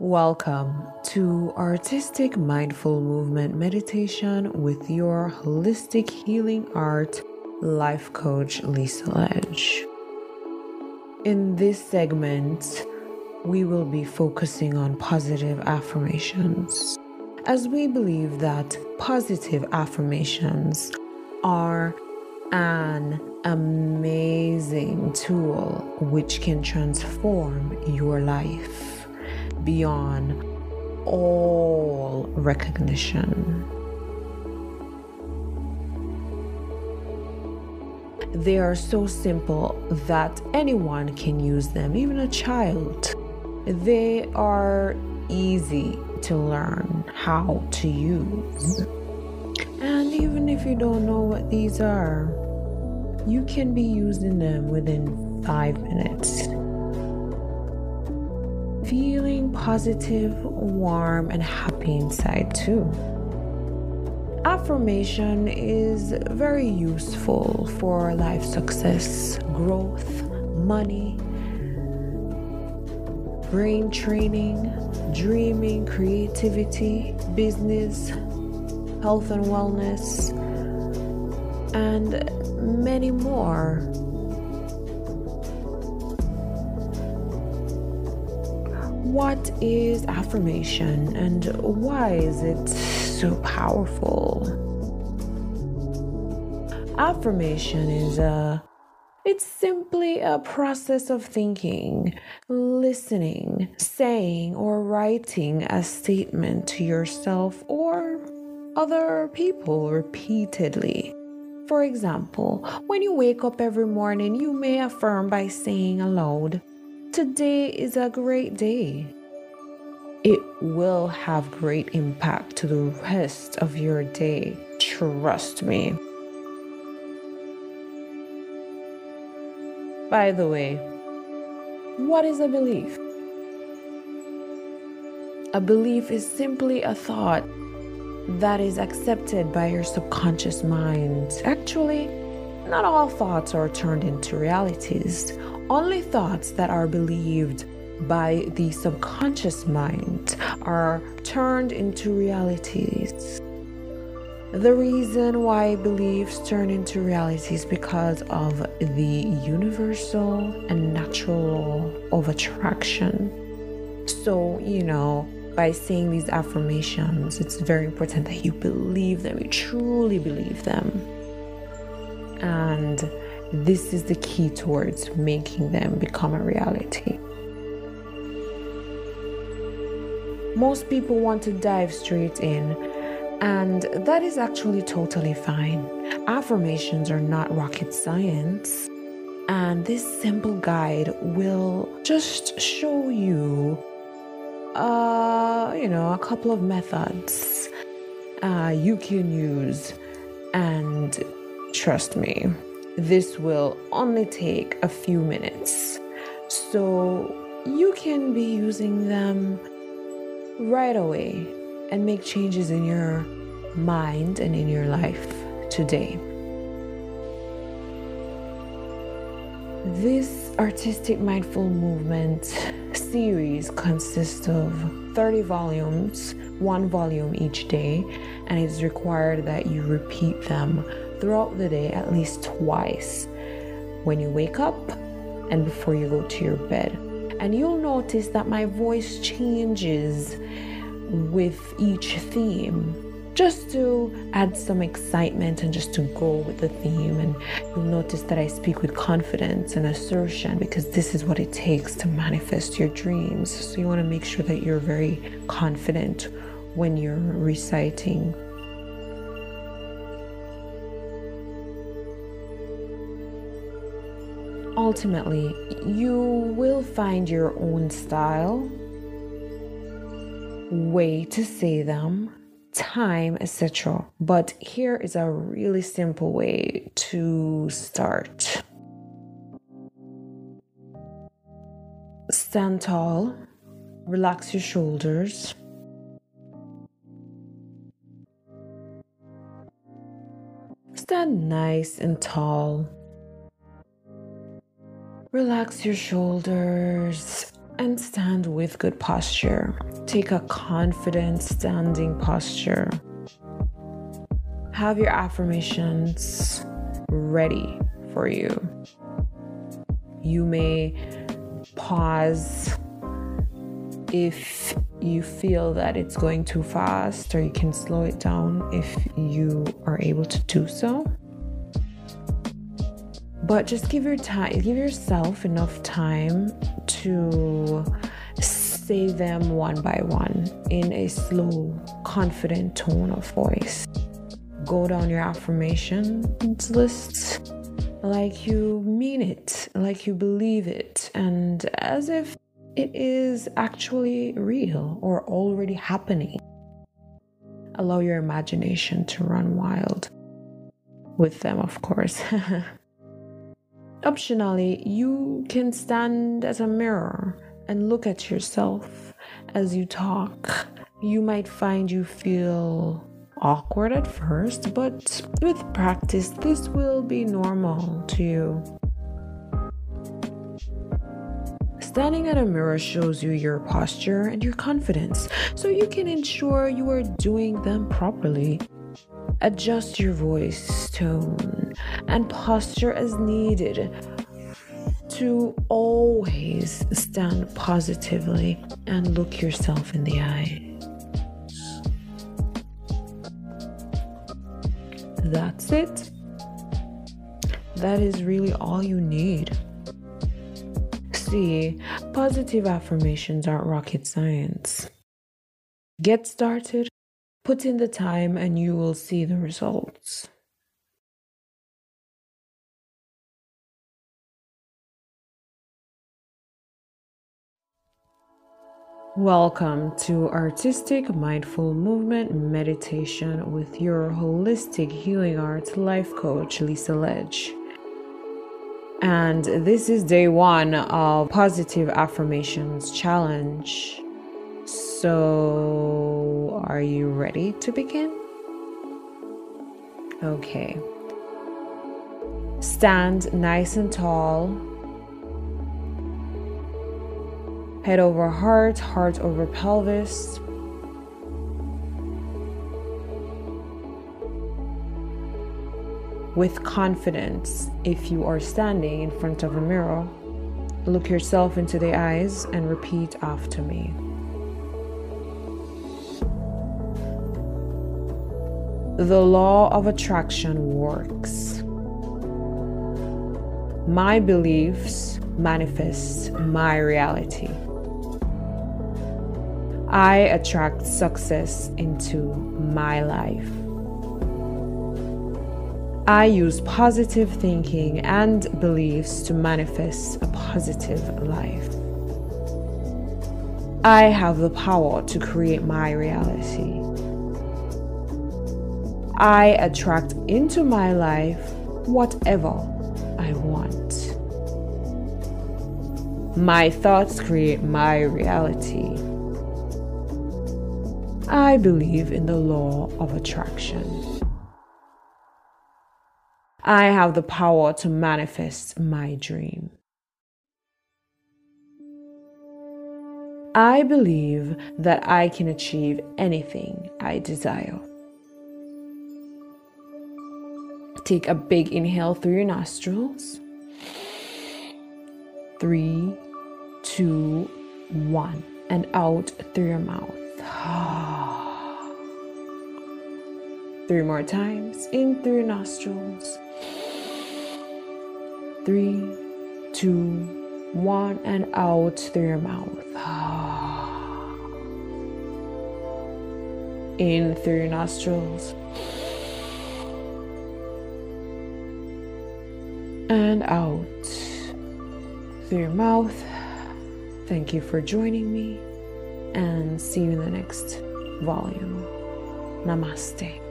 Welcome to Artistic Mindful Movement Meditation with your holistic healing art life coach, Lisa Ledge. In this segment, we will be focusing on positive affirmations, as we believe that positive affirmations are an amazing tool which can transform your life beyond all recognition. They are so simple that anyone can use them, even a child. They are easy to learn how to use. And even if you don't know what these are, you can be using them within five minutes feeling positive, warm, and happy inside too. Affirmation is very useful for life success, growth, money, brain training, dreaming, creativity, business, health and wellness, and many more. What is affirmation and why is it so powerful? Affirmation is a it's simply a process of thinking, listening, saying, or writing a statement to yourself or other people repeatedly. For example, when you wake up every morning, you may affirm by saying aloud, Today is a great day. It will have great impact to the rest of your day. Trust me. By the way, what is a belief? A belief is simply a thought that is accepted by your subconscious mind. Actually, not all thoughts are turned into realities. Only thoughts that are believed by the subconscious mind are turned into realities. The reason why beliefs turn into realities because of the universal and natural law of attraction. So, you know, by saying these affirmations, it's very important that you believe them, you truly believe them. And this is the key towards making them become a reality. Most people want to dive straight in, and that is actually totally fine. Affirmations are not rocket science, and this simple guide will just show you, uh, you know, a couple of methods uh, you can use, and trust me, this will only take a few minutes. So you can be using them right away and make changes in your mind and in your life today. This artistic mindful movement series consists of 30 volumes, one volume each day, and it's required that you repeat them throughout the day at least twice when you wake up and before you go to your bed. And you'll notice that my voice changes with each theme just to add some excitement and just to go with the theme. And you'll notice that I speak with confidence and assertion because this is what it takes to manifest your dreams. So you want to make sure that you're very confident when you're reciting ultimately, you will find your own style, way to say them, time, etc. But here is a really simple way to start. Stand tall, relax your shoulders. Stand nice and tall. Relax your shoulders and stand with good posture. Take a confident standing posture. Have your affirmations ready for you. You may pause if you feel that it's going too fast, or you can slow it down if you are able to do so. But just give your time, give yourself enough time to say them one by one in a slow, confident tone of voice. Go down your affirmations list like you mean it, like you believe it, and as if it is actually real or already happening. Allow your imagination to run wild with them, of course. Optionally, you can stand at a mirror and look at yourself as you talk. You might find you feel awkward at first, but with practice, this will be normal to you. Standing at a mirror shows you your posture and your confidence, so you can ensure you are doing them properly. Adjust your voice tone and posture as needed to always stand positively and look yourself in the eye. That's it. That is really all you need. See, positive affirmations aren't rocket science. Get started Put in the time and you will see the results. Welcome to Artistic Mindful Movement Meditation with your holistic healing arts life coach, Lisa Ledge. And this is day one of Positive Affirmations Challenge. So, are you ready to begin? Okay. Stand nice and tall. Head over heart, heart over pelvis. With confidence, if you are standing in front of a mirror, look yourself into the eyes and repeat after me. The law of attraction works. My beliefs manifest my reality. I attract success into my life. I use positive thinking and beliefs to manifest a positive life. I have the power to create my reality. I attract into my life whatever I want. My thoughts create my reality. I believe in the law of attraction. I have the power to manifest my dream. I believe that I can achieve anything I desire. Take a big inhale through your nostrils. Three, two, one. And out through your mouth. Three more times. In through your nostrils. Three, two, one. And out through your mouth. In through your nostrils. And out through your mouth. Thank you for joining me and see you in the next volume. Namaste.